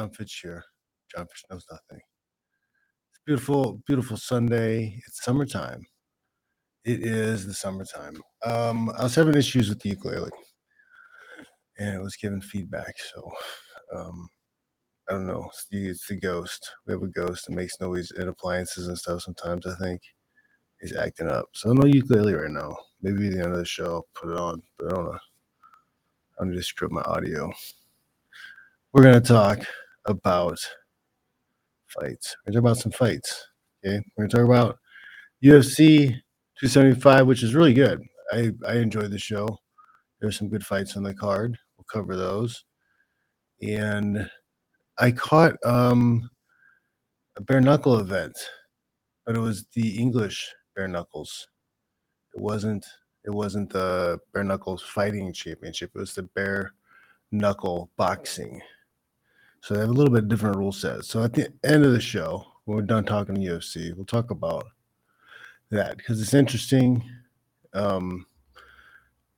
John Fitch here. John Fitch knows nothing. It's beautiful, beautiful Sunday. It's summertime. It is the summertime. Um, I was having issues with the ukulele, and it was giving feedback. So, um, I don't know. It's the, it's the ghost. We have a ghost that makes noise in appliances and stuff. Sometimes I think he's acting up. So no ukulele right now. Maybe the end of the show, I'll put it on. But I don't know. I'm just strip my audio. We're gonna talk about fights. We're gonna talk about some fights. Okay, we're gonna talk about UFC 275, which is really good. I I enjoyed the show. There's some good fights on the card. We'll cover those. And I caught um a bare knuckle event, but it was the English bare knuckles. It wasn't it wasn't the bare knuckles fighting championship. It was the bare knuckle boxing. So they have a little bit different rule set. So at the end of the show, when we're done talking to UFC, we'll talk about that because it's interesting um,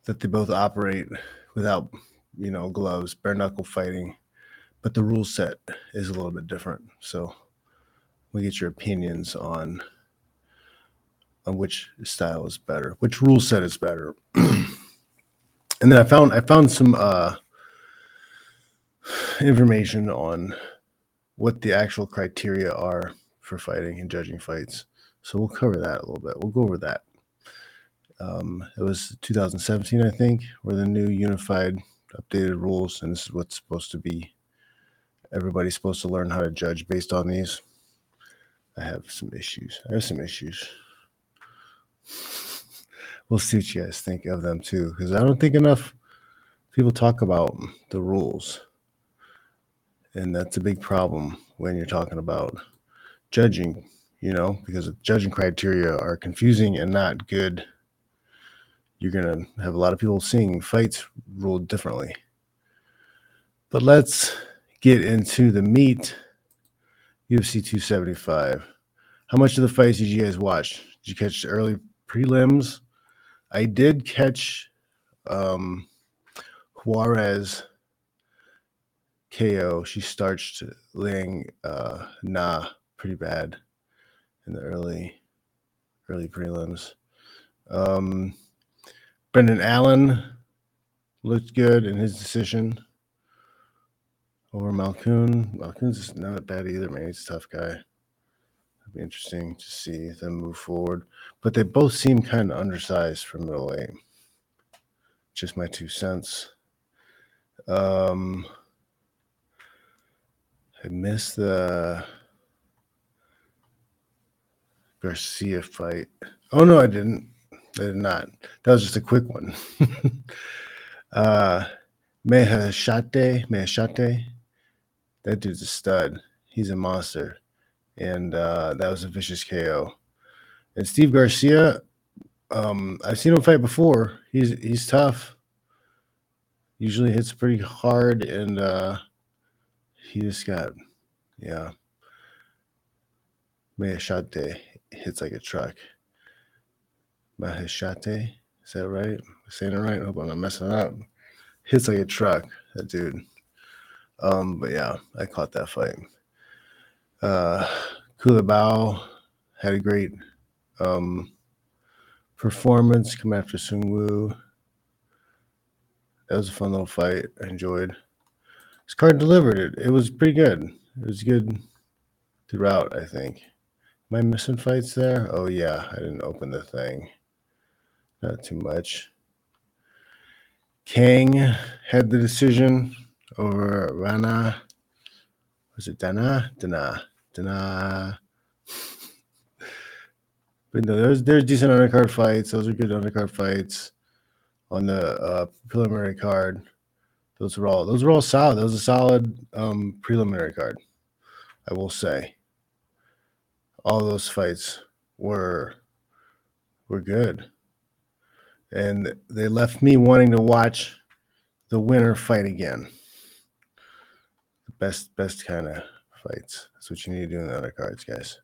that they both operate without, you know, gloves, bare knuckle fighting, but the rule set is a little bit different. So we get your opinions on on which style is better, which rule set is better. and then I found I found some uh, information on what the actual criteria are for fighting and judging fights. So we'll cover that a little bit. We'll go over that. Um, it was 2017, I think, where the new unified updated rules, and this is what's supposed to be. Everybody's supposed to learn how to judge based on these. I have some issues. I have some issues. We'll see what you guys think of them too, because I don't think enough people talk about the rules. And that's a big problem when you're talking about judging, you know, because the judging criteria are confusing and not good. You're going to have a lot of people seeing fights ruled differently. But let's get into the meat UFC 275. How much of the fights did you guys watch? Did you catch the early prelims? I did catch um, Juarez KO. She starched Ling uh, Na pretty bad in the early early prelims. Um, Brendan Allen looked good in his decision over Malkoun. Malkoun's not bad either, man. He's a tough guy. It'd be interesting to see them move forward. But they both seem kind of undersized for middleweight. Just my two cents. Um, I missed the Garcia fight. Oh no, I didn't. I did not. That was just a quick one. uh Maheshate, Maheshate. That dude's a stud. He's a monster. And uh that was a vicious KO. And Steve Garcia, um, I've seen him fight before. He's he's tough. Usually hits pretty hard and uh he just got yeah. Maheshate hits like a truck. Maheshate, is that right? saying it right? I hope I'm not messing up. Hits like a truck, that dude. Um, but yeah, I caught that fight. Uh Culibao had a great um performance come after Sung Woo. That was a fun little fight. I enjoyed. Card delivered it. It was pretty good. It was good throughout, I think. Am I missing fights there? Oh yeah, I didn't open the thing. Not too much. Kang had the decision over Rana. Was it Dana? Dana. Dana. But no, there's there's decent undercard fights. Those are good undercard fights on the uh, preliminary card. Those were all those were all solid. That was a solid um, preliminary card. I will say. All those fights were were good. And they left me wanting to watch the winner fight again. The best best kind of fights. That's what you need to do in the undercards, guys.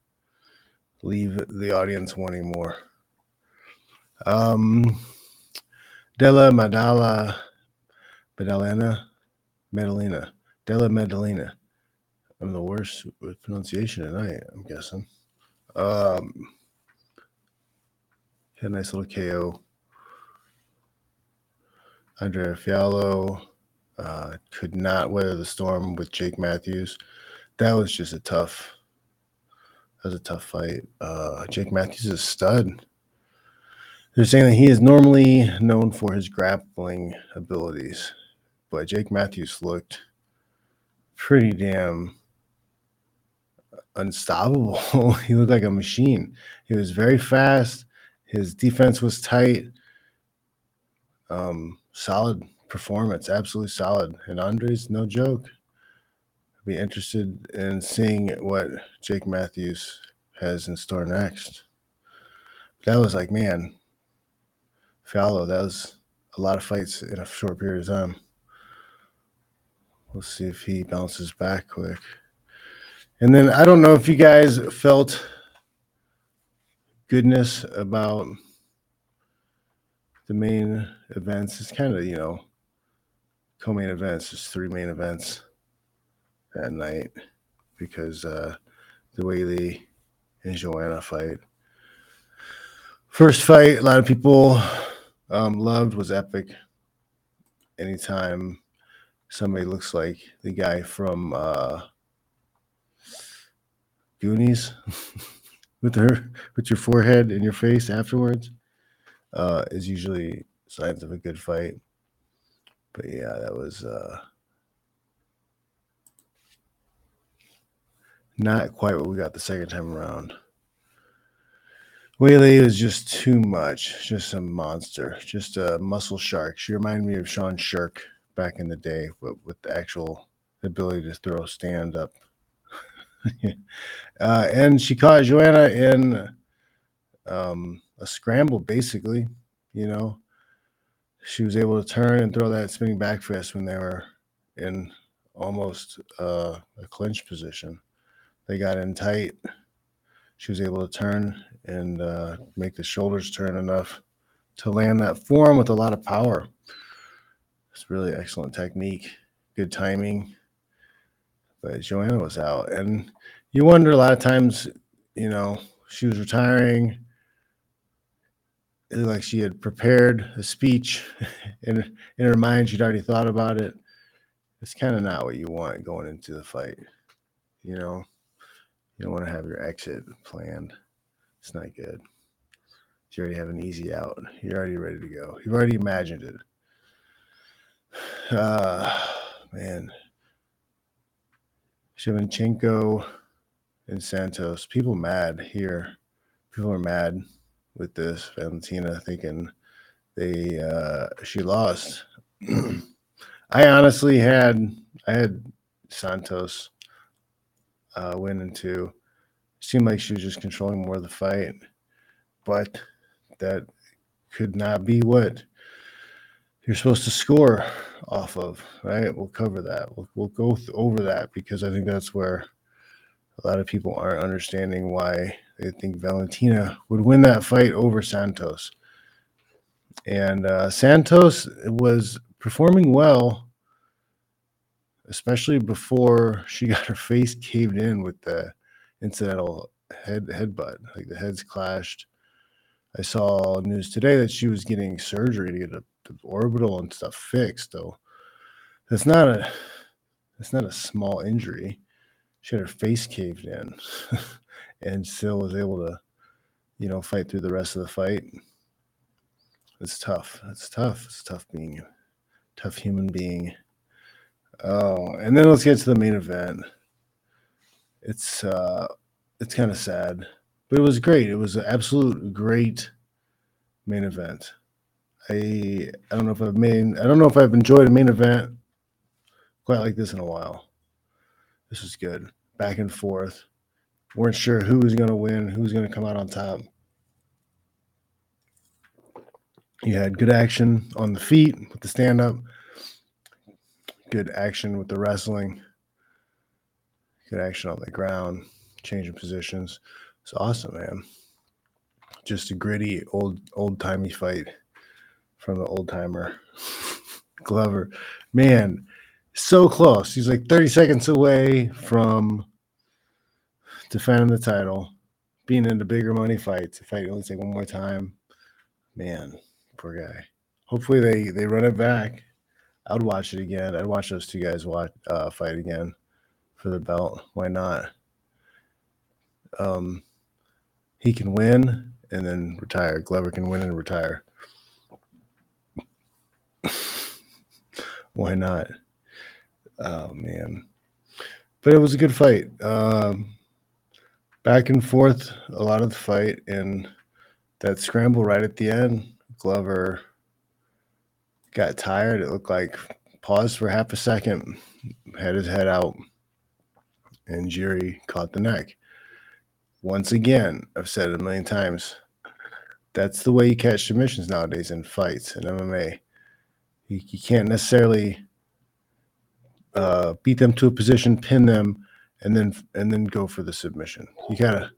Leave the audience wanting more. Um Della Madala Maddalena, Maddalena, Della Maddalena. I'm the worst with pronunciation tonight, I'm guessing. Um, had a nice little KO. Andrea Fialho uh, could not weather the storm with Jake Matthews. That was just a tough. That was a tough fight. Uh, Jake Matthews is a stud. They're saying that he is normally known for his grappling abilities, but Jake Matthews looked pretty damn unstoppable. he looked like a machine. He was very fast. His defense was tight. Um, solid performance, absolutely solid. And Andre's no joke. I'd be interested in seeing what Jake Matthews has in store next. That was like, man, Fallow, that was a lot of fights in a short period of time. We'll see if he bounces back quick. And then I don't know if you guys felt goodness about the main events. It's kind of, you know, co-main events. There's three main events that night because uh the Weili and Joanna fight. First fight, a lot of people um, loved was epic. Anytime somebody looks like the guy from uh, Goonies with her with your forehead and your face afterwards uh, is usually signs of a good fight. But yeah, that was uh, not quite what we got the second time around. Weili is just too much, just a monster, just a muscle shark. She reminded me of Sean Sherk back in the day, with the actual ability to throw stand up. uh, and she caught Joanna in um, a scramble, basically. You know, she was able to turn and throw that spinning back fist when they were in almost uh, a clinch position. They got in tight. She was able to turn and uh, make the shoulders turn enough to land that form with a lot of power. It's really excellent technique, good timing. But Joanna was out, and you wonder a lot of times, you know, she was retiring. Like she had prepared a speech in in her mind. She'd already thought about it. It's kind of not what you want going into the fight. You know, you don't want to have your exit planned. It's not good. You already have an easy out. You're already ready to go. You've already imagined it. Uh, man. Shevchenko and Santos. People mad here. People are mad with this. Valentina thinking they uh she lost. I honestly had I had Santos uh win into seemed like she was just controlling more of the fight, but that could not be what you're supposed to score off of, right? We'll cover that. We'll, we'll go th- over that because I think that's where a lot of people aren't understanding why they think Valentina would win that fight over Santos. And uh, Santos was performing well, especially before she got her face caved in with the incidental head headbutt. Like the heads clashed. I saw news today that she was getting surgery to get a, the orbital and stuff fixed. Though that's not a that's not a small injury. She had her face caved in, and still was able to, you know, fight through the rest of the fight. It's tough. It's tough. It's tough being a tough human being. Oh, and then let's get to the main event it's uh it's kind of sad but it was great it was an absolute great main event i i don't know if i've made i don't know if i've enjoyed a main event quite like this in a while. This was good. Back and forth. Weren't sure who was going to win who was going to come out on top. You had good action on the feet with the stand up good action with the wrestling. Good action on the ground, changing positions. It's awesome, man. Just a gritty old old timey fight from the old timer Glover. Man, so close. He's like 30 seconds away from defending the title, being in the bigger money fights. If I only take one more time, man, poor guy. Hopefully they they run it back. I'd watch it again. I'd watch those two guys watch uh, fight again for the belt. Why not? Um, he can win and then retire. Glover can win and retire. Why not? Oh man, but it was a good fight. Um, back and forth, a lot of the fight, and that scramble right at the end. Glover got tired. It looked like paused for half a second, had his head out, and Jiri caught the neck. Once again, I've said it a million times. That's the way you catch submissions nowadays in fights in MMA. You, you can't necessarily uh, beat them to a position, pin them, and then and then go for the submission. You gotta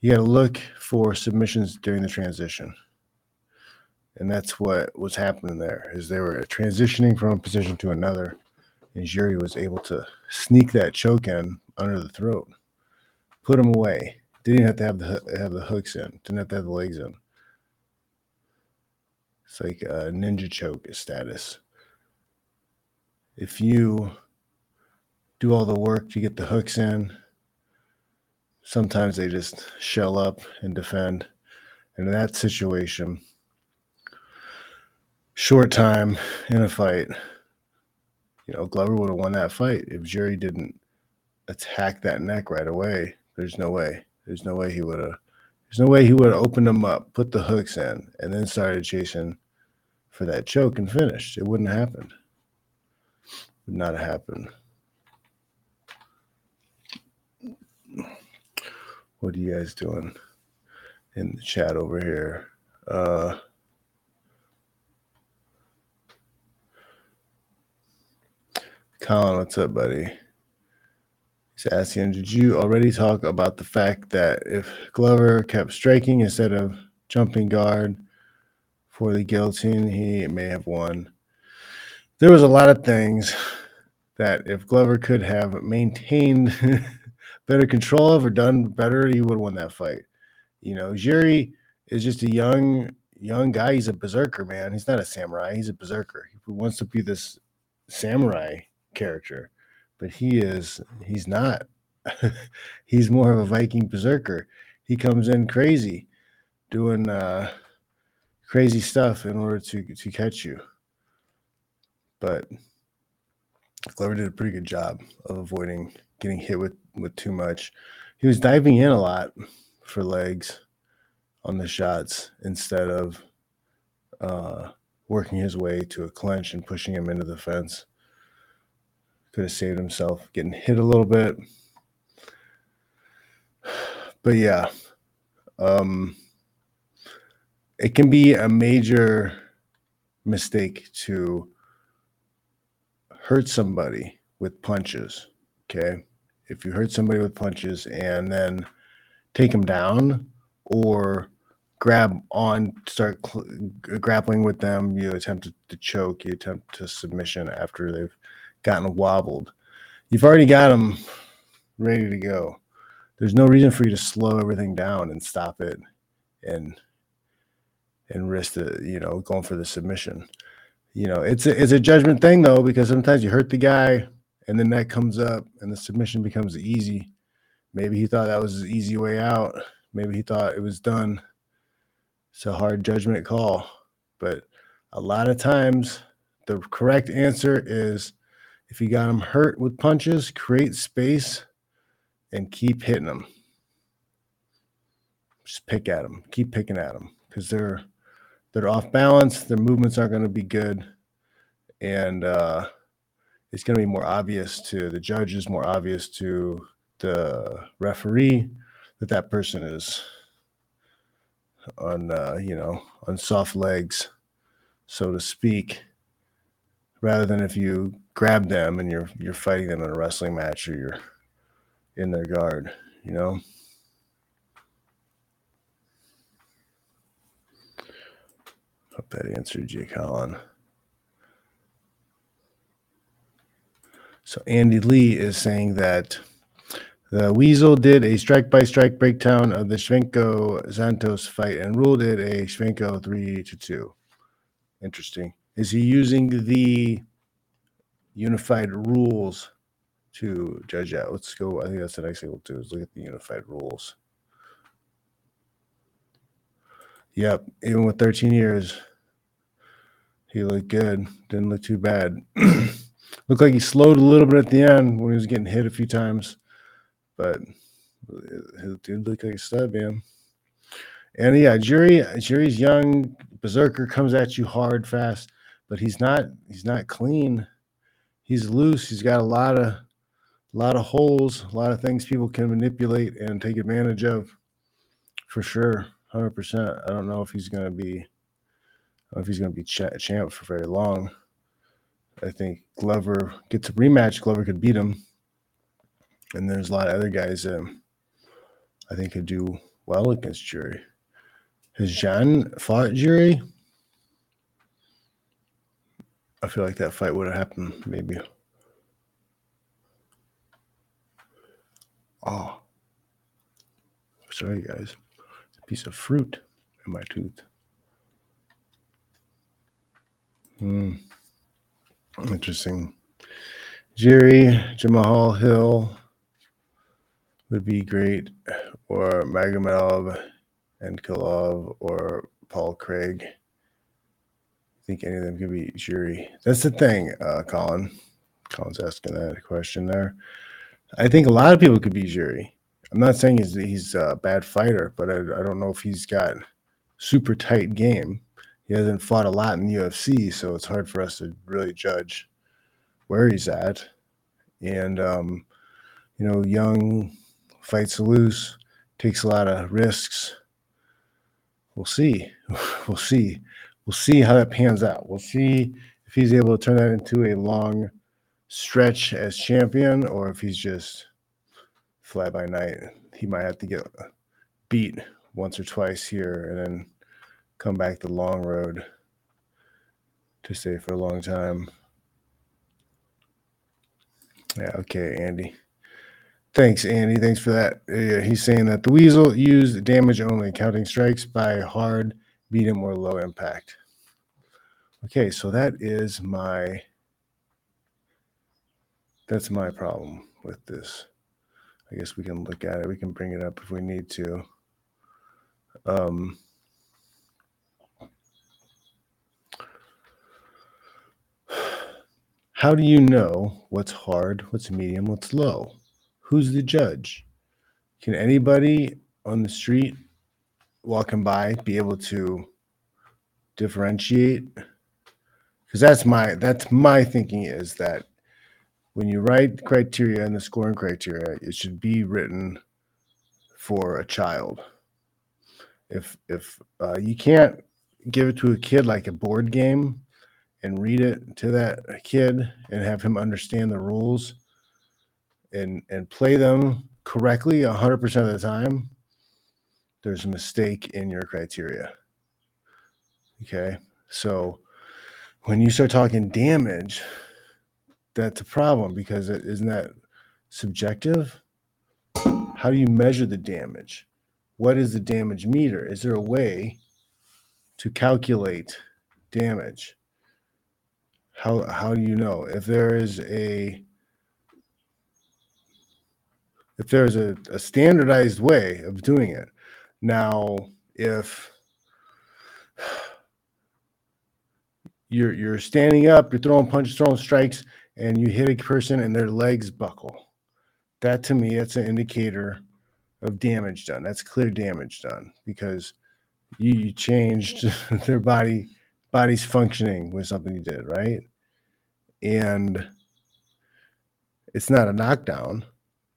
you gotta look for submissions during the transition, and that's what was happening there. Is they were transitioning from a position to another, and Jiri was able to sneak that choke in under the throat, put him away. Didn't have to have the have the hooks in. Didn't have to have the legs in. It's like a ninja choke status. If you do all the work to get the hooks in, sometimes they just shell up and defend. And in that situation, short time in a fight, you know, Glover would have won that fight if Jerry didn't attack that neck right away. There's no way. There's no way he would have. There's no way he would have opened them up, put the hooks in, and then started chasing for that choke and finished. It wouldn't have happened. Would not have happened. What are you guys doing in the chat over here? Uh, Colin, what's up, buddy? He's asking, did you already talk about the fact that if Glover kept striking instead of jumping guard, for the guillotine, he may have won. There was a lot of things that if Glover could have maintained better control of or done better, he would have won that fight. You know, Jiri is just a young young guy. He's a berserker, man. He's not a samurai. He's a berserker. He wants to be this samurai character, but he is he's not. he's more of a Viking berserker. He comes in crazy, doing uh crazy stuff in order to to catch you. But Glover did a pretty good job of avoiding getting hit with with too much. He was diving in a lot for legs on the shots instead of uh, working his way to a clinch and pushing him into the fence. Could have saved himself getting hit a little bit. But yeah, um, it can be a major mistake to hurt somebody with punches. Okay. If you hurt somebody with punches and then take them down or grab on, start cl- grappling with them, you attempt to, to choke, you attempt to submission after they've gotten wobbled. You've already got them ready to go. There's no reason for you to slow everything down and stop it and and risk the you know going for the submission. You know, it's a, it's a judgment thing though because sometimes you hurt the guy and then that comes up and the submission becomes easy. Maybe he thought that was his easy way out. Maybe he thought it was done. It's a hard judgment call, but a lot of times the correct answer is if you got them hurt with punches, create space and keep hitting them. Just pick at them. Keep picking at them because they're they're off balance. Their movements aren't going to be good, and uh, it's going to be more obvious to the judges, more obvious to the referee that that person is on, uh, you know, on soft legs, so to speak. Rather than if you grab them and you're you're fighting them in a wrestling match or you're in their guard, you know. Hope that answered you, Colin. So Andy Lee is saying that the Weasel did a strike by strike breakdown of the Shevchenko Santos fight and ruled it a Shevchenko three to two. Interesting. Is he using the unified rules to judge that? Let's go. I think that's the next thing we'll do is look at the unified rules. Yep, even with 13 years, he looked good. Didn't look too bad. looked like he slowed a little bit at the end when he was getting hit a few times, but he did look like a stud, man. And yeah, Jury, Jury's young. Berserker comes at you hard, fast, but he's not. He's not clean. He's loose. He's got a lot of, a lot of holes, a lot of things people can manipulate and take advantage of, for sure hundred percent. I don't know if he's going to be, if he's going to be ch- champ for very long. I think Glover gets a rematch. Glover could beat him, and there's a lot of other guys that I think could do well against Jury. Has John fought Jury? I feel like that fight would have happened maybe. Oh, sorry, guys A piece of fruit in my tooth. Hmm. Interesting. Jerry, Jamahal Hill would be great, or Magomedov and Kilov, or Paul Craig. Think any of them could be Jury. That's the thing, uh, Colin. Colin's asking that question there. I think a lot of people could be Jury. I'm not saying he's he's a bad fighter, but I, I don't know if he's got super tight game. He hasn't fought a lot in the UFC, so it's hard for us to really judge where he's at. And um, you know, young fights loose, takes a lot of risks. We'll see. We'll see. We'll see how that pans out. We'll see if he's able to turn that into a long stretch as champion or if he's just fly by night. He might have to get beat once or twice here and then come back the long road to stay for a long time. Yeah, okay, Andy. Thanks, Andy. Thanks for that. Yeah, he's saying that the Weasel used damage only, counting strikes by hard, medium, or low impact. Okay, so that is my that's my problem with this. I guess we can look at it. We can bring it up if we need to. Um, how do you know what's hard, what's medium, what's low? Who's the judge? Can anybody on the street walking by be able to differentiate? Because that's my that's my thinking is that when you write criteria and the scoring criteria, it should be written for a child. If if uh, you can't give it to a kid like a board game and read it to that kid and have him understand the rules and and play them correctly 100% of the time there's a mistake in your criteria okay so when you start talking damage that's a problem because is isn't that subjective? How do you measure the damage? What is the damage meter? Is there a way to calculate damage? How how do you know if there is a if there's a, a standardized way of doing it? Now, if you're you're standing up, you're throwing punches, throwing strikes, and you hit a person and their legs buckle. That to me, that's an indicator of damage done. That's clear damage done because you, you changed their body body's functioning with something you did, right? And it's not a knockdown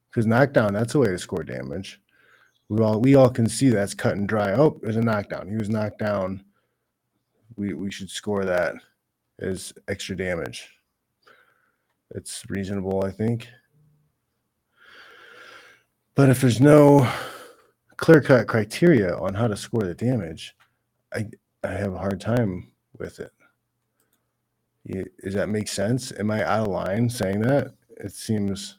because knockdown that's a way to score damage. We all we all can see that's cut and dry. Oh, there's a knockdown. He was knocked down. We we should score that as extra damage. It's reasonable, I think. But if there's no clear cut criteria on how to score the damage, I I have a hard time with it. does that make sense? Am I out of line saying that? it seems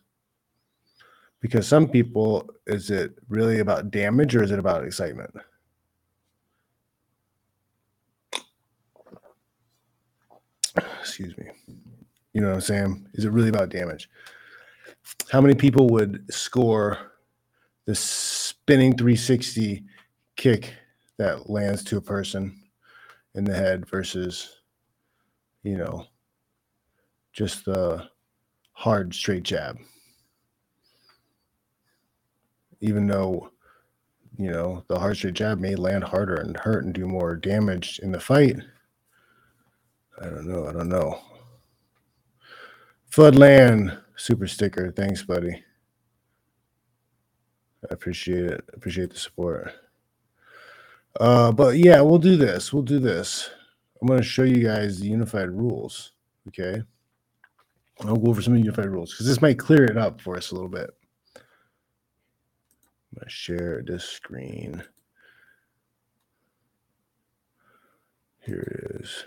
because some people is it really about damage or is it about excitement? Excuse me. You know what i'm saying? Is it really about damage? How many people would score the spinning 360 kick that lands to a person in the head versus you know just the hard straight jab even though you know the hard straight jab may land harder and hurt and do more damage in the fight. I don't know i don't know. Floodland super sticker thanks buddy. I appreciate it appreciate the support. Uh but yeah we'll do this we'll do this. I'm going to show you guys the unified rules okay? I'll go over some unified rules because this might clear it up for us a little bit I'm gonna share this screen. Here it is.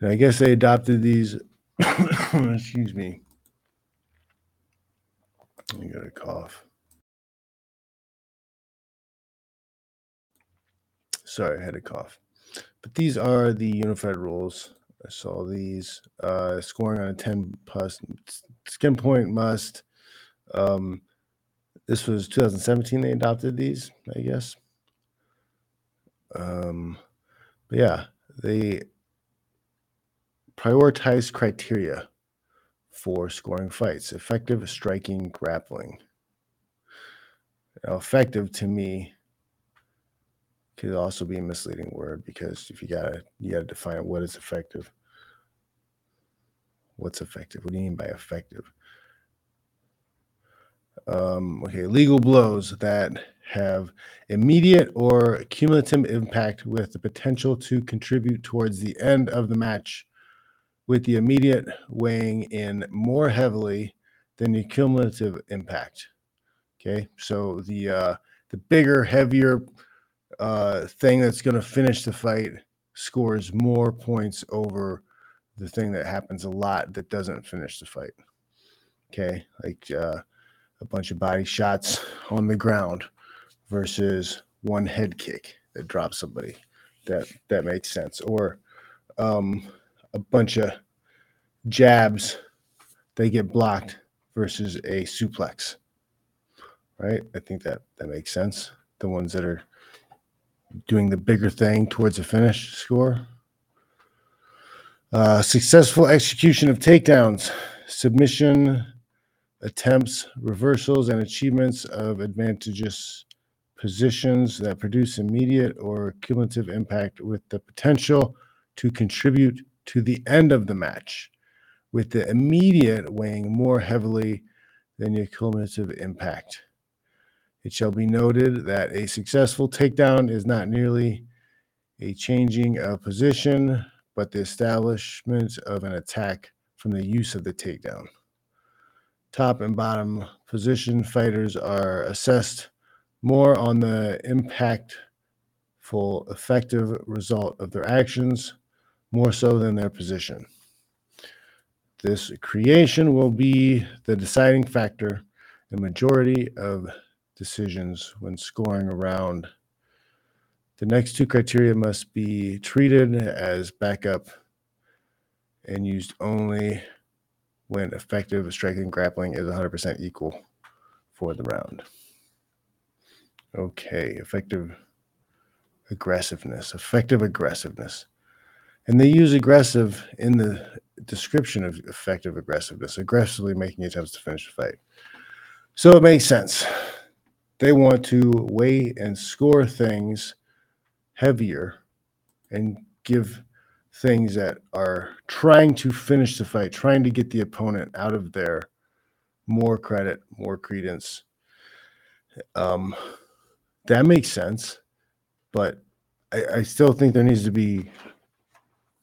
And I guess they adopted these. excuse me. I got a cough. Sorry, I had a cough. But these are the unified rules. I saw these. Uh, scoring on a 10 plus skin point must. Um, this was 2017 they adopted these, I guess. Um, but yeah, they prioritize criteria for scoring fights effective striking grappling. Now, effective to me could also be a misleading word because if you gotta you gotta define what is effective. What's effective? What do you mean by effective? Um, okay, legal blows that have immediate or cumulative impact with the potential to contribute towards the end of the match, with the immediate weighing in more heavily than the cumulative impact. Okay, so the uh, the bigger, heavier uh, thing that's going to finish the fight scores more points over the thing that happens a lot that doesn't finish the fight. Okay, like uh, a bunch of body shots on the ground versus one head kick that drops somebody. That that makes sense. Or um, a bunch of jabs they get blocked versus a suplex. Right? I think that that makes sense. The ones that are doing the bigger thing towards a finish score. Uh, successful execution of takedowns, submission, attempts, reversals, and achievements of advantageous positions that produce immediate or cumulative impact with the potential to contribute to the end of the match, with the immediate weighing more heavily than the cumulative impact. It shall be noted that a successful takedown is not merely a changing of position, but the establishment of an attack from the use of the takedown top and bottom position fighters are assessed more on the impactful, effective result of their actions, more so than their position. This creation will be the deciding factor in majority of decisions when scoring around. The next two criteria must be treated as backup and used only when effective striking grappling is 100% equal for the round. Okay, effective aggressiveness, effective aggressiveness. And they use aggressive in the description of effective aggressiveness, aggressively making attempts to finish the fight. So it makes sense. They want to weigh and score things heavier and give things that are trying to finish the fight, trying to get the opponent out of there more credit, more credence. Um, that makes sense, but I, I still think there needs to be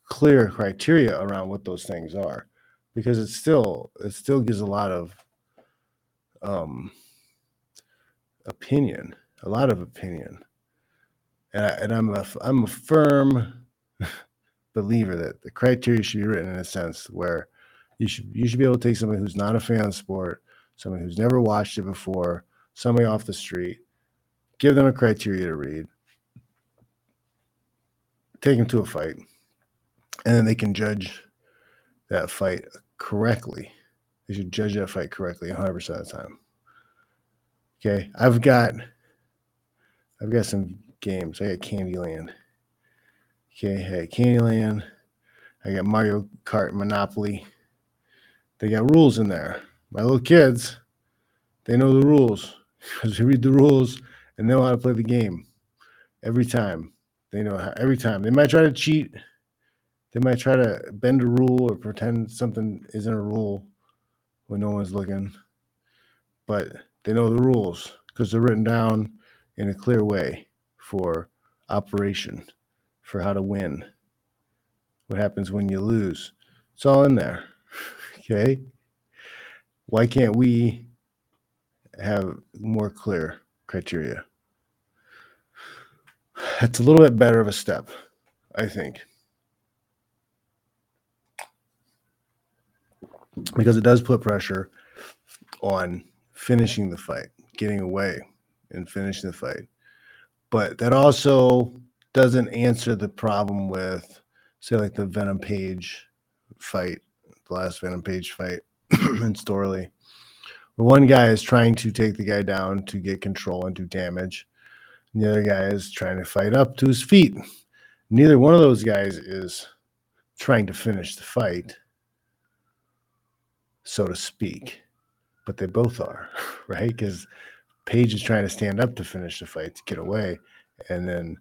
clear criteria around what those things are, because it still it still gives a lot of um, opinion, a lot of opinion, and, I, and I'm a I'm a firm believer that the criteria should be written in a sense where You should you should be able to take somebody who's not a fan of sport, somebody who's never watched it before, somebody off the street, give them a criteria to read, take them to a fight, and then they can judge that fight correctly. They should judge that fight correctly 100% of the time. Okay, I've got I've got some games. I got Candyland. Okay, hey, Candyland. I got Mario Kart Monopoly. They got rules in there. My little kids, they know the rules because they read the rules and know how to play the game every time. They know how, every time. They might try to cheat. They might try to bend a rule or pretend something isn't a rule when no one's looking. But they know the rules because they're written down in a clear way for operation, for how to win, what happens when you lose. It's all in there. Okay. Why can't we have more clear criteria? That's a little bit better of a step, I think. Because it does put pressure on finishing the fight, getting away and finishing the fight. But that also doesn't answer the problem with, say, like the Venom Page fight, the last Venom Page fight in Storley. Where one guy is trying to take the guy down to get control and do damage. And the other guy is trying to fight up to his feet. Neither one of those guys is trying to finish the fight, so to speak but they both are, right? Because Page is trying to stand up to finish the fight to get away, and then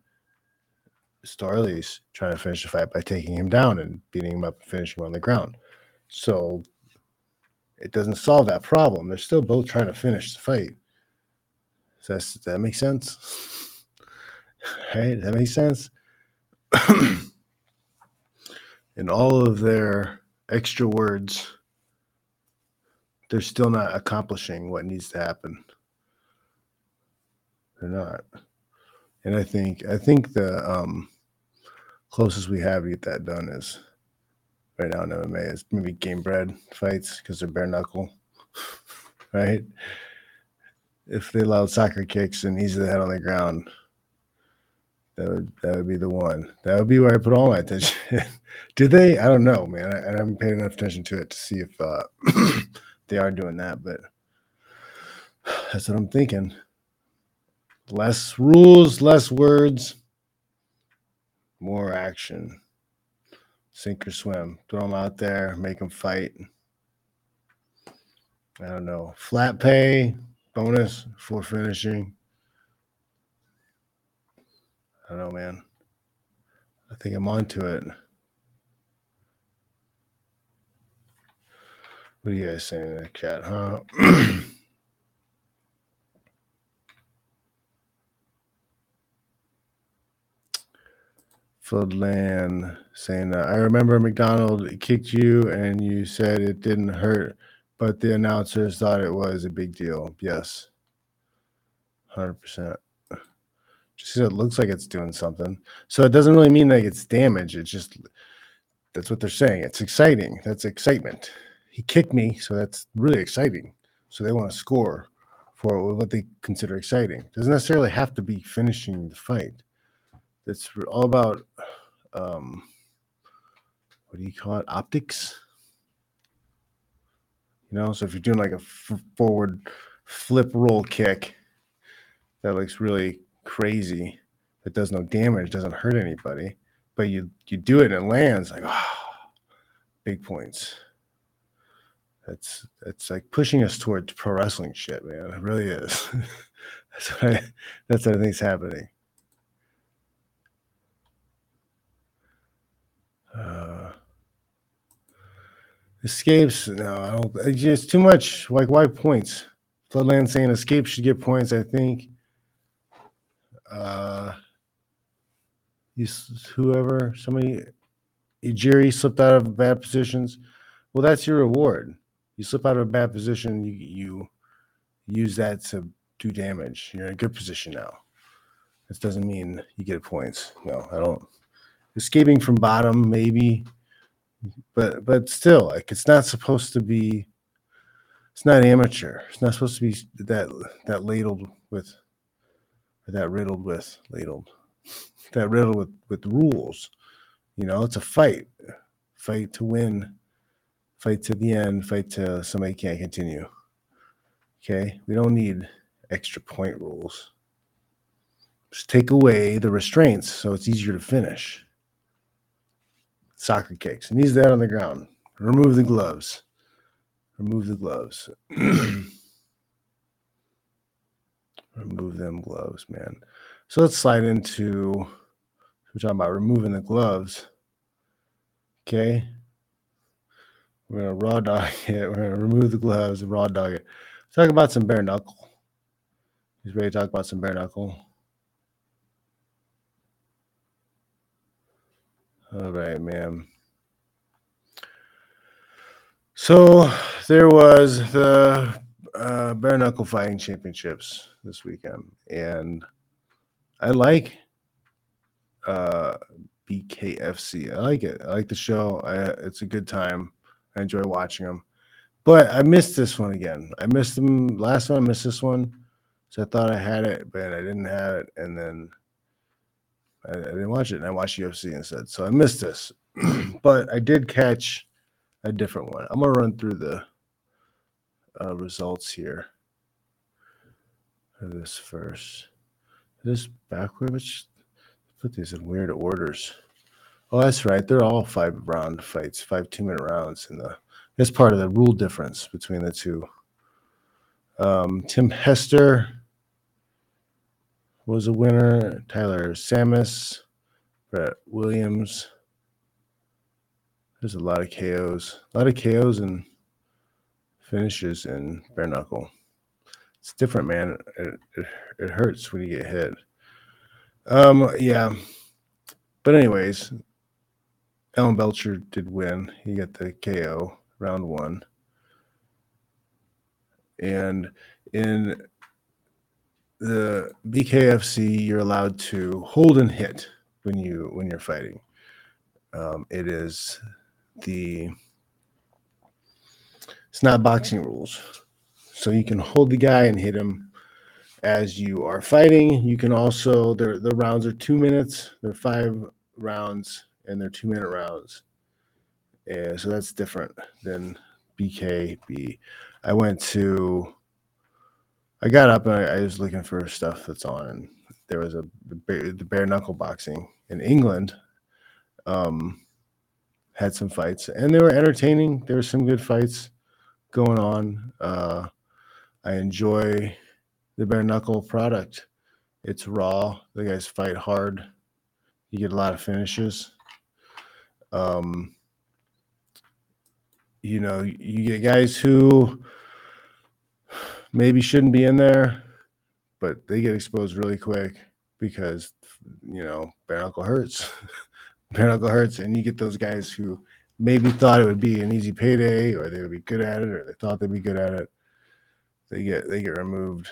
Storley's trying to finish the fight by taking him down and beating him up and finishing him on the ground. So it doesn't solve that problem. They're still both trying to finish the fight. That, does that make sense? Right? Does that make sense? and all of their extra words they're still not accomplishing what needs to happen. They're not. And I think I think the um, closest we have to get that done is right now in MMA is maybe Gamebred fights because they're bare knuckle, right? If they allowed soccer kicks and easy the head on the ground, that would that would be the one. That would be where I put all my attention. Did they? I don't know, man. I, I haven't paid enough attention to it to see if uh, they are doing that, but that's what I'm thinking. Less rules, less words, more action. Sink or swim. Throw them out there, make them fight. I don't know. Flat pay, bonus for finishing. I don't know, man. I think I'm onto it. What are you guys saying in the chat, huh? Floodland saying I remember McDonald kicked you and you said it didn't hurt, but the announcers thought it was a big deal. Yes. 100%. Just it looks like it's doing something. So it doesn't really mean like it's damage. It's just that's what they're saying. It's exciting. That's excitement he kicked me, so that's really exciting. So they want to score for what they consider exciting. It doesn't necessarily have to be finishing the fight. It's all about um, what do you call it? Optics. You know, so if you're doing like a f- forward flip roll kick that looks really crazy, that does no damage, doesn't hurt anybody, but you you do it and it lands like oh, big points. That's that's like pushing us towards pro wrestling shit, man. It really is. that's what I, that's what I think's happening. Uh, escapes, no, I don't. It's just too much. Like, why points? Floodland saying escape should get points. I think. Uh, whoever, somebody, Jerry slipped out of bad positions. Well, that's your reward you slip out of a bad position, you you use that to do damage. You're in a good position now. This doesn't mean you get points. No, I don't. Escaping from bottom, maybe, but but still, like it's not supposed to be. It's not amateur. It's not supposed to be that that ladled with, that riddled with ladled, that riddled with with rules. You know, it's a fight, fight to win, fight to the end, fight to somebody can't continue. Okay, we don't need extra point rules. Just take away the restraints so it's easier to finish. Soccer kicks. Knees down on the ground. Remove the gloves. Remove the gloves. Remove them gloves, man. So let's slide into we're talking about removing the gloves. Okay. We're gonna raw dog it. We're gonna remove the gloves and raw dog it. Talk about some bare knuckle. He's ready to talk about some bare knuckle. All right, ma'am. So there was the uh, bare knuckle fighting championships this weekend, and I like uh, BKFC. I like it. I like the show. I, it's a good time. I enjoy watching them. But I missed this one again. I missed them last one. I missed this one, so I thought I had it, but I didn't have it, and then I, I didn't watch it, and I watched UFC instead. So I missed this, but I did catch a different one. I'm gonna run through the uh, results here. This first, this backward. Which put these in weird orders. Oh, that's right. They're all five round fights, five two minute rounds, and the that's part of the rule difference between the two. Um, Tim Hester was a winner. Tyler Samus, Brett Williams. There's a lot of KOs, a lot of KOs and finishes in bare knuckle. It's different, man. It, it, it hurts when you get hit. Um, yeah. But anyways, Alan Belcher did win. He got the KO round one. And in the BKFC, you're allowed to hold and hit when you when you're fighting. Um, it is the it's not boxing rules, so you can hold the guy and hit him as you are fighting. You can also the the rounds are two minutes. They're five rounds and they're two minute rounds. Yeah, so that's different than BKB. I went to I got up and I, I, was looking for stuff that's on, and there was a the bare, the bare knuckle boxing in England. Um, had some fights, and they were entertaining. There were some good fights going on. Uh, I enjoy the bare knuckle product. It's raw. The guys fight hard. You get a lot of finishes. Um, you know, you get guys who maybe shouldn't be in there, but they get exposed really quick because you know bare knuckle hurts. bare knuckle hurts, and you get those guys who maybe thought it would be an easy payday, or they would be good at it, or they thought they'd be good at it. They get they get removed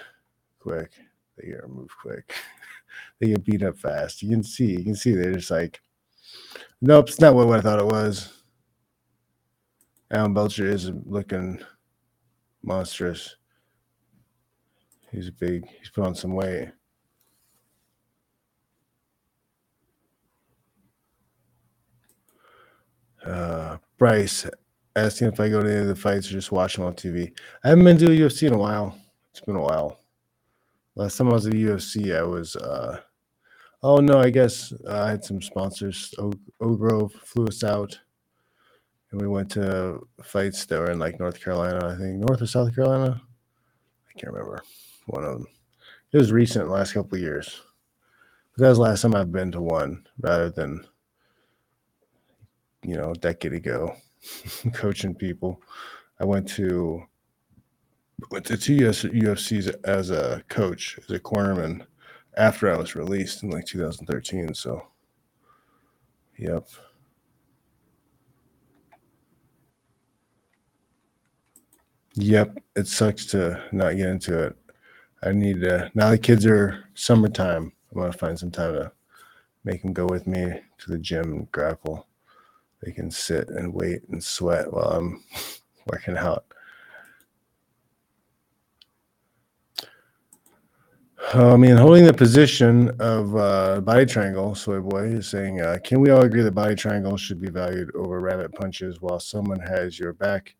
quick. They get removed quick. they get beat up fast. You can see, you can see they're just like, nope, it's not what I thought it was. Alan Belcher is looking monstrous. He's big. He's put on some weight. Uh, Bryce asking if I go to any of the fights or just watch them on TV. I haven't been to the UFC in a while. It's been a while. Last time I was at the UFC, I was. Uh, oh no, I guess uh, I had some sponsors. Oak, Oak Grove flew us out, and we went to fights that were in like North Carolina. I think North or South Carolina. I can't remember one of them. It was recent, last couple of years. But that was the last time I've been to one, rather than you know a decade ago, coaching people. I went to went to two US, UFCs as a coach, as a cornerman, after I was released in like 2013. So, yep. Yep, it sucks to not get into it. I need to now the kids are summertime. I want to find some time to make them go with me to the gym and grapple. they can sit and wait and sweat while I'm working out. I mean, holding the position of uh, body triangle, Soy Boy is saying, uh, can we all agree that body triangle should be valued over rabbit punches while someone has your back?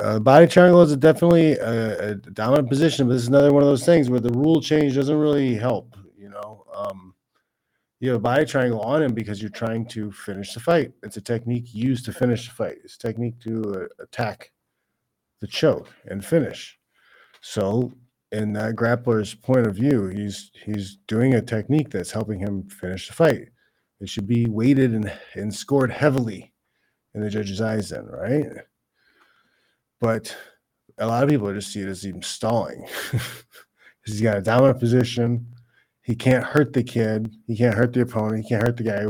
Uh, body triangle is definitely a, a, dominant position, but this is another one of those things where the rule change doesn't really help. You know, um, you have a body triangle on him because you're trying to finish the fight. It's a technique used to finish the fight. It's a technique to uh, attack the choke and finish. So in that grappler's point of view, he's he's doing a technique that's helping him finish the fight. It should be weighted and, and scored heavily in the judge's eyes, then, right? But a lot of people just see it as him stalling. he's got a dominant position. He can't hurt the kid. He can't hurt the opponent. He can't hurt the guy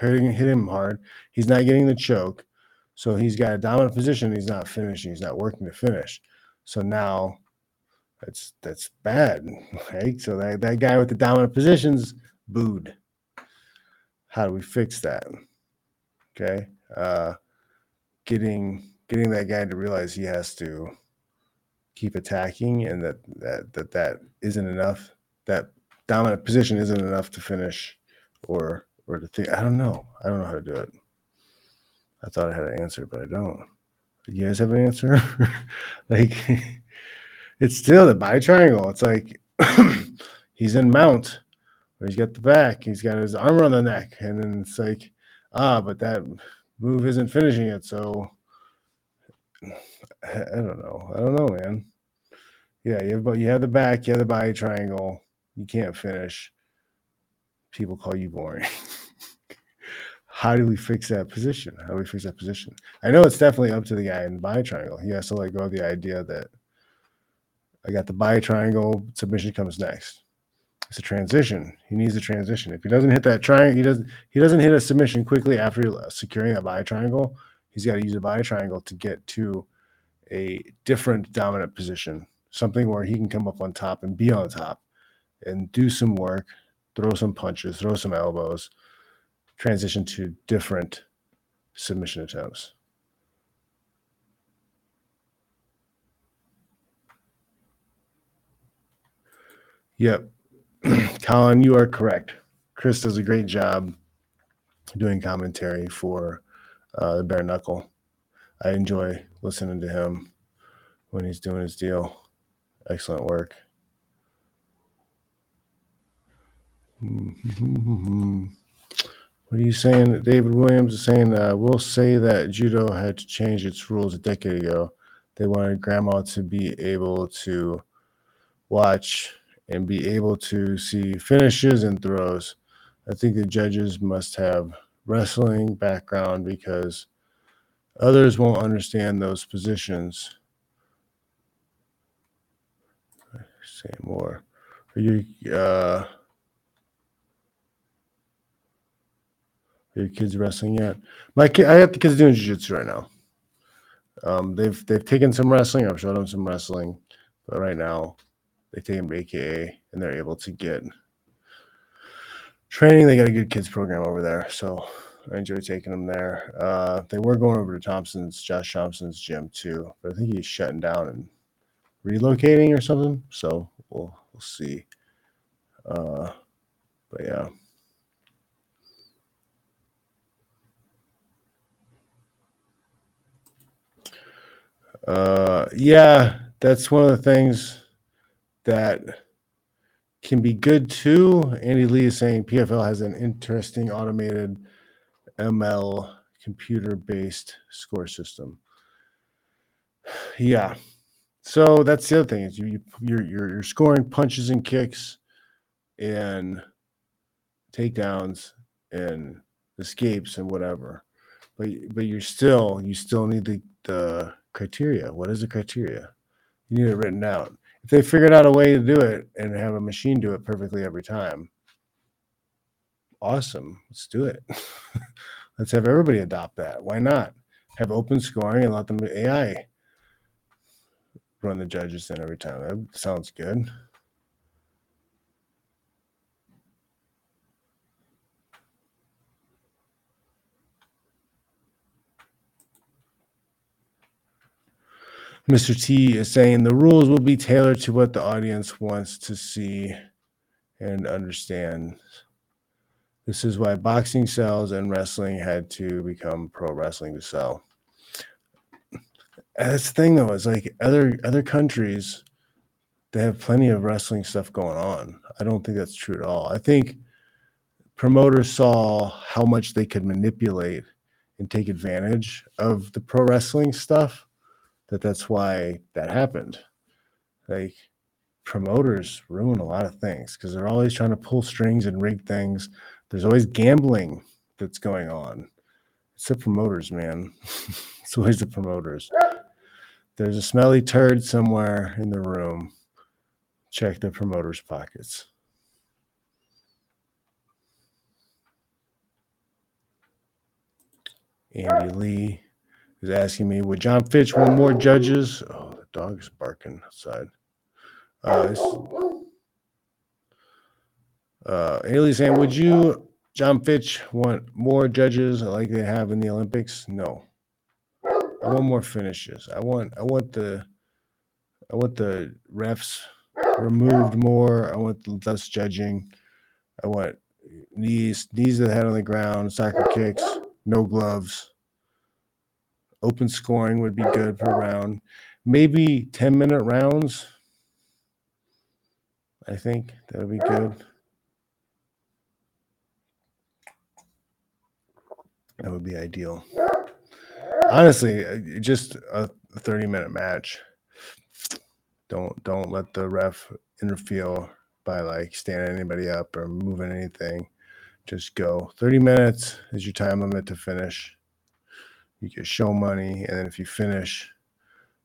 hitting hit him hard. He's not getting the choke. So he's got a dominant position. He's not finishing. He's not working to finish. So now that's that's bad. Right. So that, that guy with the dominant positions booed. How do we fix that? Okay. Uh getting getting that guy to realize he has to keep attacking and that that that, that isn't enough. That dominant position isn't enough to finish or or to think I don't know. I don't know how to do it. I thought I had an answer, but I don't. You guys have an answer? like it's still the bi triangle. It's like he's in mount, where he's got the back, he's got his arm around the neck, and then it's like, ah, but that move isn't finishing it. So I don't know. I don't know, man. Yeah, you have, but you have the back, you have the body triangle. You can't finish. People call you boring. How do we fix that position? How do we fix that position? I know it's definitely up to the guy in the body triangle. He has to let go of the idea that I got the body triangle. Submission comes next. It's a transition. He needs a transition. If he doesn't hit that triangle, he doesn't. He doesn't hit a submission quickly after securing that body triangle. He's got to use a body triangle to get to a different dominant position, something where he can come up on top and be on top, and do some work, throw some punches, throw some elbows, transition to different submission attempts. Yep. Colin, you are correct. Chris does a great job doing commentary for uh, the bare knuckle. I enjoy listening to him when he's doing his deal. Excellent work. What are you saying? David Williams is saying, uh, we'll say that judo had to change its rules a decade ago. They wanted grandma to be able to watch and be able to see finishes and throws. I think the judges must have wrestling background because others won't understand those positions. Say more. Are you uh, are your kids wrestling yet? My kid, I have the kids doing jiu-jitsu right now. Um, they've they've taken some wrestling. I've showed them some wrestling, but right now they take them to AKA and they're able to get training. They got a good kids program over there, so I enjoy taking them there. Uh, they were going over to Thompson's, Josh Thompson's gym too, but I think he's shutting down and relocating or something. So we'll we'll see. Uh, but yeah. Uh, yeah, that's one of the things that can be good too. Andy Lee is saying PFL has an interesting automated ML computer based score system. Yeah. So that's the other thing is you, you you're, you're you're scoring punches and kicks and takedowns and escapes and whatever. But but you're still you still need the, the criteria. What is the criteria? You need it written out if they figured out a way to do it and have a machine do it perfectly every time, awesome. Let's do it. Let's have everybody adopt that. Why not? Have open scoring and let them AI run the judges in every time. That sounds good. Mr. T is saying the rules will be tailored to what the audience wants to see and understand. This is why boxing sells and wrestling had to become pro wrestling to sell. And that's the thing though, is like other other countries, they have plenty of wrestling stuff going on. I don't think that's true at all. I think promoters saw how much they could manipulate and take advantage of the pro wrestling stuff that that's why that happened. Like promoters ruin a lot of things because they're always trying to pull strings and rig things. There's always gambling that's going on. It's the promoters man. It's always the promoters. There's a smelly turd somewhere in the room. Check the promoters pockets. Andy Lee is asking me, would John Fitch want more judges? Oh, the dog's barking outside. Uh, uh, Haley saying, would you, John Fitch, want more judges like they have in the Olympics? No. I want more finishes. I want, I want the, I want the refs removed more. I want less judging. I want knees, knees to the head on the ground, soccer kicks, no gloves. Open scoring would be good per round. Maybe 10 minute rounds. I think that would be good. That would be ideal. Honestly, uh, just a 30 minute match. Don't don't let the ref interfere by like standing anybody up or moving anything. Just go. 30 minutes is your time limit to finish. You get show money, and then if you finish,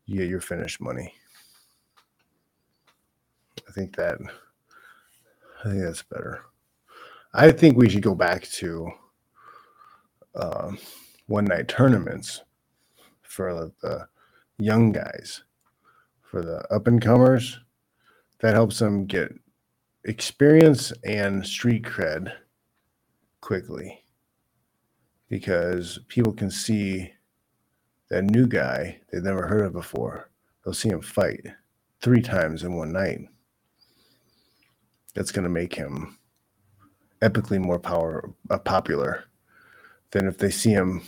you get your finish money. I think that I think that's better. I think we should go back to uh, one night tournaments for the young guys, for the up and comers. That helps them get experience and street cred quickly because people can see that new guy they've never heard of before. They'll see him fight three times in one night. That's going to make him epically more power uh, popular than if they see him.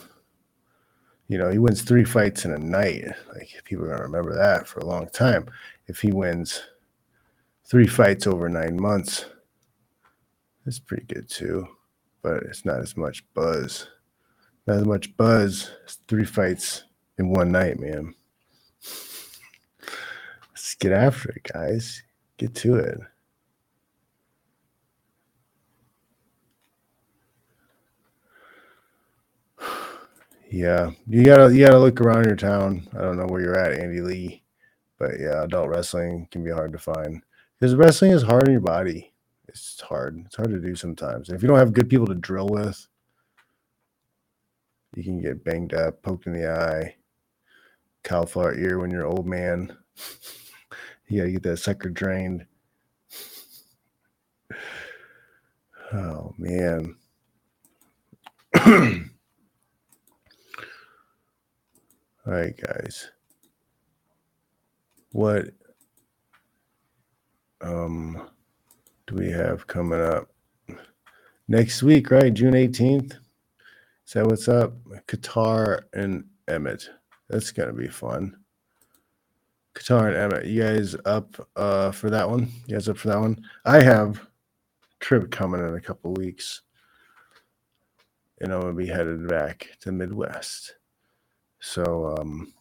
You know, he wins three fights in a night. Like people are going to remember that for a long time. If he wins three fights over nine months, that's pretty good too. But it's not as much buzz. Not as much buzz three fights in one night, man. Let's get after it, guys. Get to it. Yeah, you gotta you gotta look around your town. I don't know where you're at, Andy Lee, but yeah, adult wrestling can be hard to find because wrestling is hard on your body. It's hard. It's hard to do sometimes. And if you don't have good people to drill with, you can get banged up, poked in the eye, cauliflower ear when you're old man. you gotta get that sucker drained. Oh man. All right, guys. What um do we have coming up next week, right? June 18th. That what's up? Kattar and Emmett. That's gonna be fun. Kattar and Emmett. You guys up uh for that one? You guys up for that one? I have trip coming in a couple weeks. And I'm gonna be headed back to Midwest. So, um,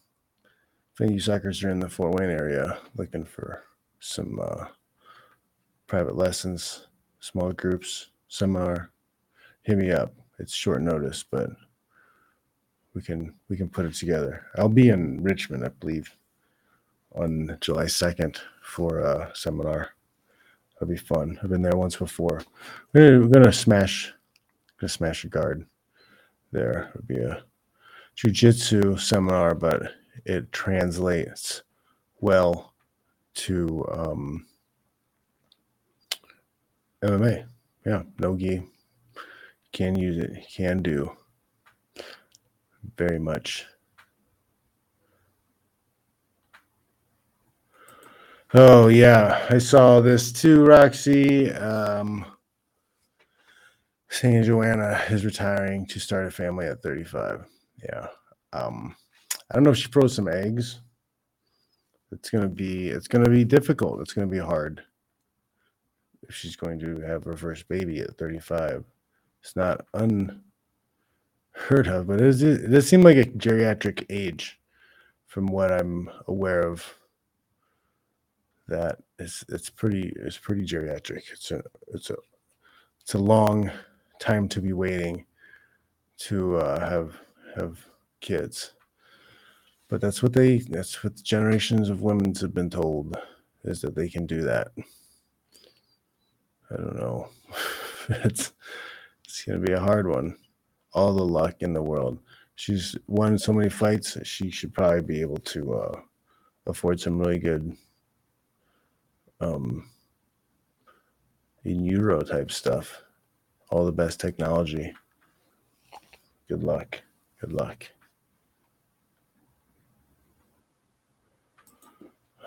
if any suckers are in the Fort Wayne area looking for some uh, private lessons, small groups, seminar, hit me up. It's short notice, but we can we can put it together. I'll be in Richmond, I believe, on July second for a seminar. That'll be fun. I've been there once before. We're gonna, smash, gonna smash a guard. There would be a jujitsu seminar, but it translates well to um, MMA. Yeah, no gi. Can use it. Can do. Very much. Oh yeah, I saw this too, Roxy. Um, saying Joanna is retiring to start a family at 35. Yeah. Um, I don't know if she froze some eggs. It's gonna be it's gonna be difficult. It's gonna be hard if she's going to have her first baby at 35. It's not unheard of, but it, is, it does seem like a geriatric age from what I'm aware of. That is it's pretty it's pretty geriatric. It's a it's a it's a long time to be waiting to uh, have have kids. But that's what they that's what generations of women have been told is that they can do that. I don't know. it's it's gonna be a hard one. All the luck in the world. She's won so many fights. She should probably be able to uh, afford some really good um, in Euro type stuff. All the best technology. Good luck. Good luck.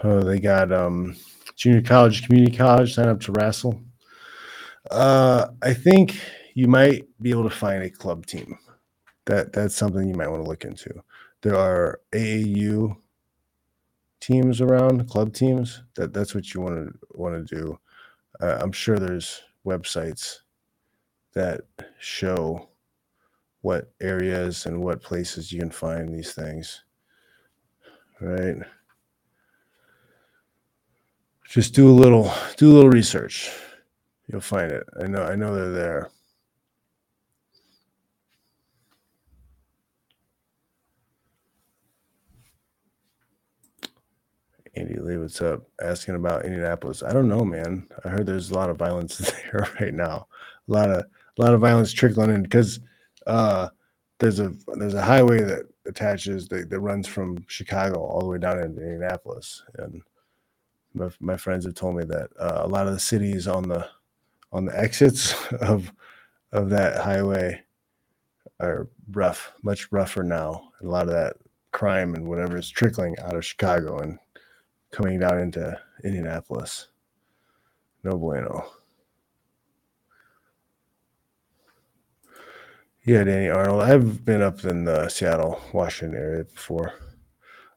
Oh, they got um, junior college, community college. Sign up to wrestle. Uh, I think you might be able to find a club team. That that's something you might want to look into. There are AAU teams around, club teams. That that's what you want to want to do. Uh, I'm sure there's websites that show what areas and what places you can find these things. Right? Just do a little do a little research. You'll find it. I know I know they're there. Andy Lee, what's up? Asking about Indianapolis. I don't know, man. I heard there's a lot of violence there right now. A lot of a lot of violence trickling in because uh, there's a there's a highway that attaches that, that runs from Chicago all the way down into Indianapolis, and my, my friends have told me that uh, a lot of the cities on the on the exits of of that highway are rough, much rougher now. A lot of that crime and whatever is trickling out of Chicago and coming down into Indianapolis. No bueno. Yeah, Danny Arnold. I've been up in the Seattle, Washington area before.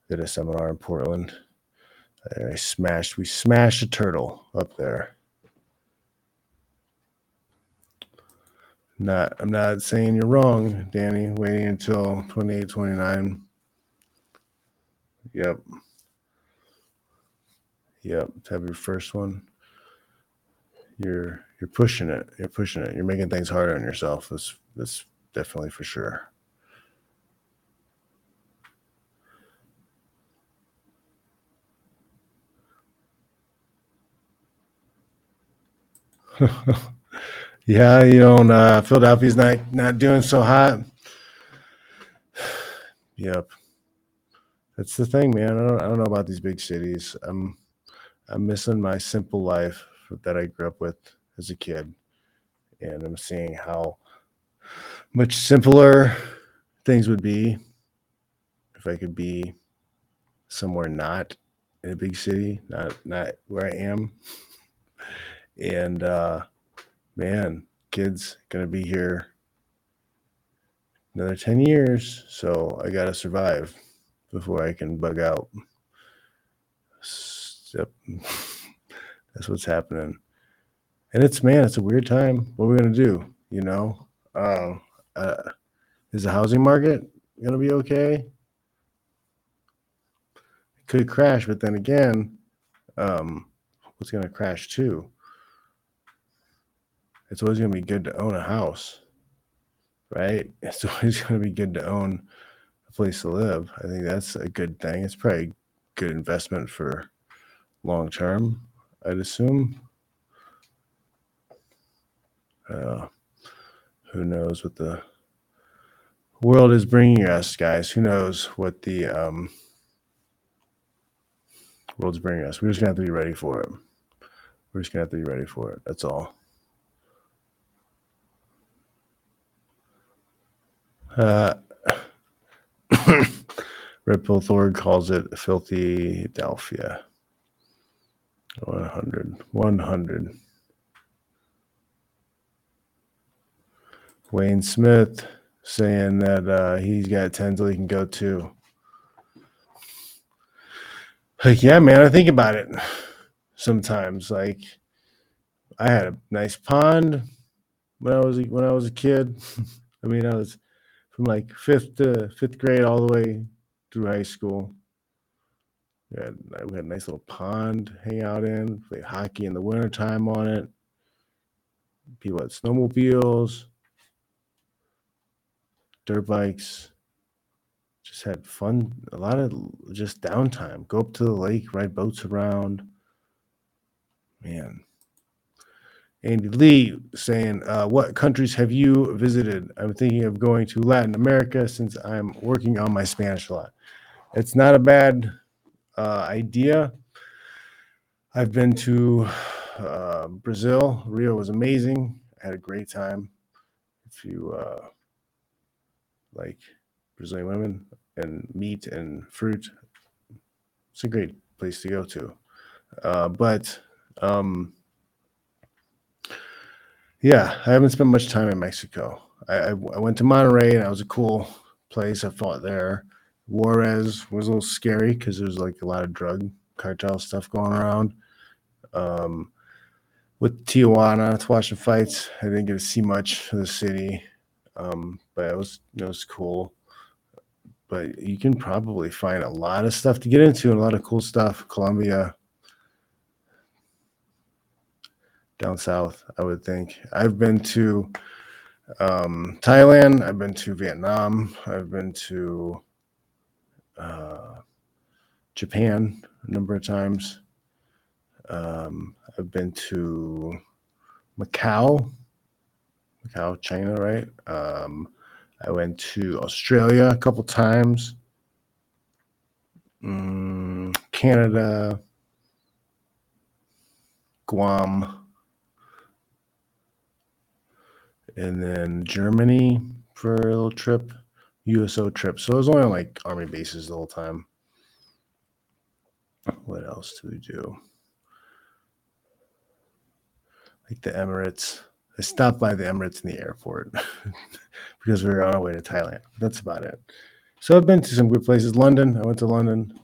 Did a seminar in Portland. I smashed. We smashed a turtle up there. Not. I'm not saying you're wrong, Danny. Waiting until 28, 29. Yep. Yep. To have your first one. You're you're pushing it. You're pushing it. You're making things harder on yourself. That's that's definitely for sure. yeah, you know, uh, Philadelphia's not not doing so hot. yep, that's the thing, man. I don't, I don't know about these big cities. I'm I'm missing my simple life that I grew up with as a kid, and I'm seeing how much simpler things would be if I could be somewhere not in a big city, not not where I am. And uh man, kids gonna be here another 10 years, so I gotta survive before I can bug out. Yep. That's what's happening. And it's man, it's a weird time. What are we gonna do? You know? Uh, uh, is the housing market to be okay? It could crash, but then again, um, what's to crash too? It's always to be good to own a house, right? It's always to be good to own a place to live. I think that's a good thing. It's probably a good investment for long term, I'd assume. Uh, who knows what the world is bringing us, guys? Who knows what the um, world's bringing us? We're just gonna have to be ready for it. We're just gonna have to be ready for it. That's all. Uh, Red Pill Thor calls it filthy Delphia. 100. 100. Wayne Smith saying that uh, he's got 10 till he can go too. Like, yeah, man, I think about it sometimes. Like, I had a nice pond when I was when I was a kid. I mean, I was from like fifth to fifth grade all the way through high school. We had, we had a nice little pond to hang out in, play hockey in the wintertime on it. People had snowmobiles, dirt bikes. Just had fun, a lot of just downtime. Go up to the lake, ride boats around. Man. Andy Lee saying, uh, What countries have you visited? I'm thinking of going to Latin America since I'm working on my Spanish a lot. It's not a bad uh, idea. I've been to uh, Brazil. Rio was amazing. I had a great time. If you uh, like Brazilian women and meat and fruit, it's a great place to go to. Uh, but um, yeah, I haven't spent much time in Mexico. I, I, I went to Monterrey and that was a cool place. I fought there. Juarez was a little scary because there was like a lot of drug cartel stuff going around. Um, with Tijuana to watch the fights, I didn't get to see much of the city, um, but it was it was cool. But you can probably find a lot of stuff to get into and a lot of cool stuff. Colombia, down south, I would think. I've been to um, Thailand. I've been to Vietnam. I've been to uh, Japan a number of times. Um, I've been to Macau, Macau, China, right? Um, I went to Australia a couple times, mm, Canada, Guam, and then Germany for a little trip. USO trip. So I was only on like army bases the whole time. What else do we do? Like the Emirates. I stopped by the Emirates in the airport because we were on our way to Thailand. That's about it. So I've been to some good places. London. I went to London.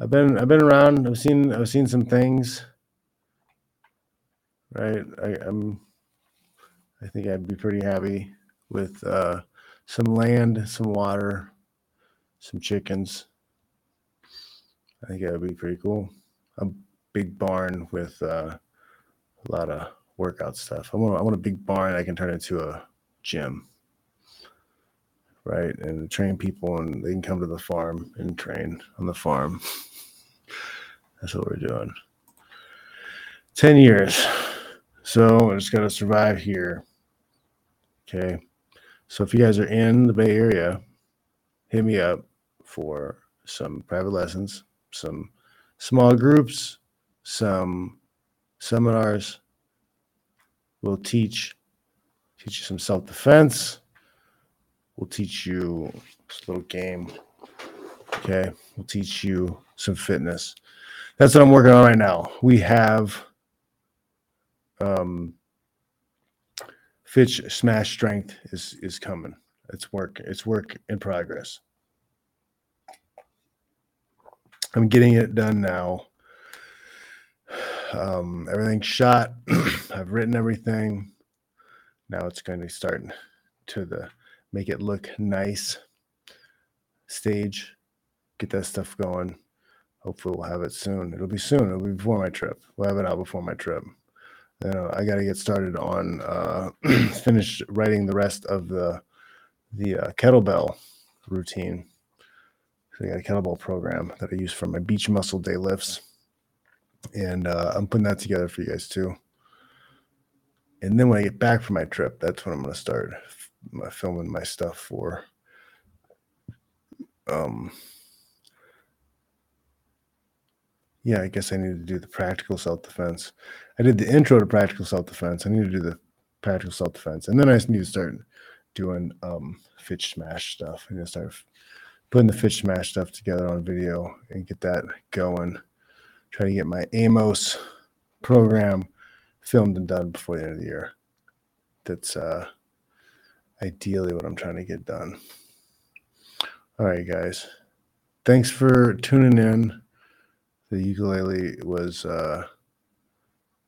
I've been I've been around. I've seen I've seen some things. Right. I, I'm I think I'd be pretty happy with uh some land, some water, some chickens. I think that would be pretty cool. A big barn with uh, a lot of workout stuff. I want, I want a big barn I can turn into a gym, right? And train people, and they can come to the farm and train on the farm. That's what we're doing. 10 years. So I just got to survive here. Okay. So if you guys are in the Bay Area, hit me up for some private lessons, some small groups, some seminars. We'll teach teach you some self defense. We'll teach you this little game. Okay, we'll teach you some fitness. That's what I'm working on right now. We have um Fitch Smash Strength is is coming. It's work. It's work in progress. I'm getting it done now. Um, everything's shot. I've written everything. Now it's going to start to the make it look nice stage. Get that stuff going. Hopefully, we'll have it soon. It'll be soon. It'll be before my trip. We'll have it out before my trip I got to get started on uh, finish writing the rest of the the uh, kettlebell routine. So I got a kettlebell program that I use for my beach muscle day lifts, and uh, I'm putting that together for you guys too. And then when I get back from my trip, that's when I'm going to start f- filming my stuff for um yeah, I guess I need to do the practical self defense. I did the intro to practical self defense. I need to do the practical self defense, and then I need to start doing um, Fitch Smash stuff. I need to start putting the Fitch Smash stuff together on video and get that going. Try to get my Amos program filmed and done before the end of the year. That's uh, ideally what I'm trying to get done. All right, guys. Thanks for tuning in. The ukulele was uh,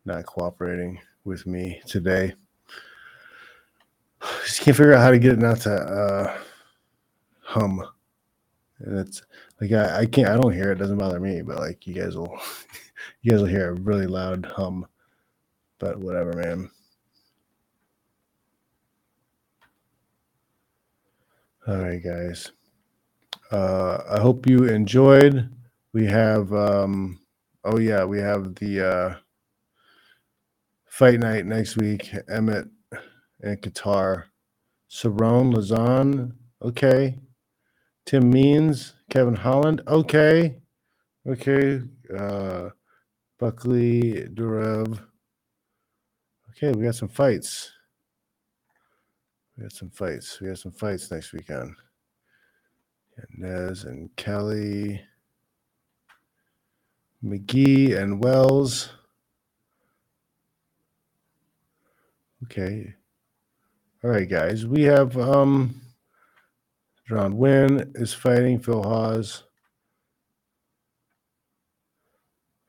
not cooperating with me today. Just can't figure out how to get it not to uh, hum. And it's like I, I can't I don't hear it, it doesn't bother me, but like you guys will you guys will hear a really loud hum. But whatever, man. All right, guys. Uh, I hope you enjoyed. We have, um, oh yeah, we have the uh, fight night next week. Emmett and Kattar, Cerrone, Lauzon, okay. Tim Means, Kevin Holland, okay, okay. Uh, Buckley, Duraev. Okay, we got some fights. We got some fights. We got some fights next weekend. Nez and Kelly, McGee and Wells. Okay. All right, guys. We have um John Wynn is fighting Phil Hawes.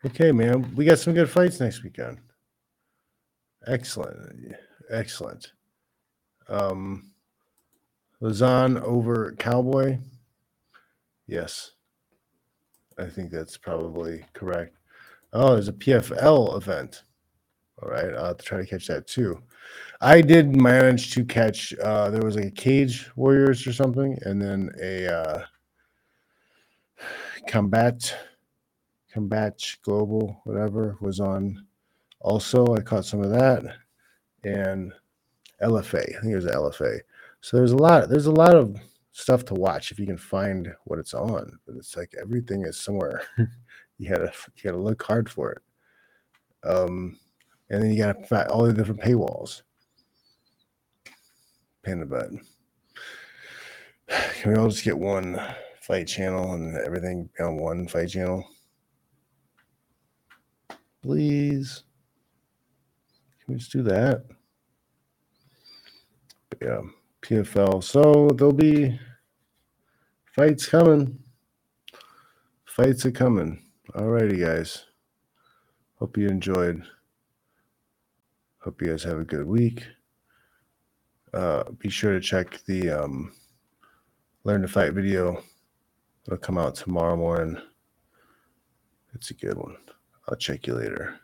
Okay, man. We got some good fights next weekend. Excellent. Excellent. Um Lauzon over Cowboy. Yes. I think that's probably correct. Oh, there's a PFL event. All right, I'll have to try to catch that too. I did manage to catch. Uh, there was like a Cage Warriors or something, and then a uh, Combat Combat Global, whatever, was on. Also, I caught some of that, and LFA. I think it was LFA. So there's a lot. There's a lot of stuff to watch if you can find what it's on. But it's like everything is somewhere. you gotta you gotta look hard for it. Um, and then you gotta all the different paywalls. Pain in the butt. Can we all just get one fight channel and everything on one fight channel? Please. Can we just do that? But yeah. PFL. So there'll be fights coming. Fights are coming. Alrighty, guys. Hope you enjoyed. Hope you guys have a good week. Uh, be sure to check the um, Learn to Fight video. It'll come out tomorrow morning. It's a good one. I'll check you later.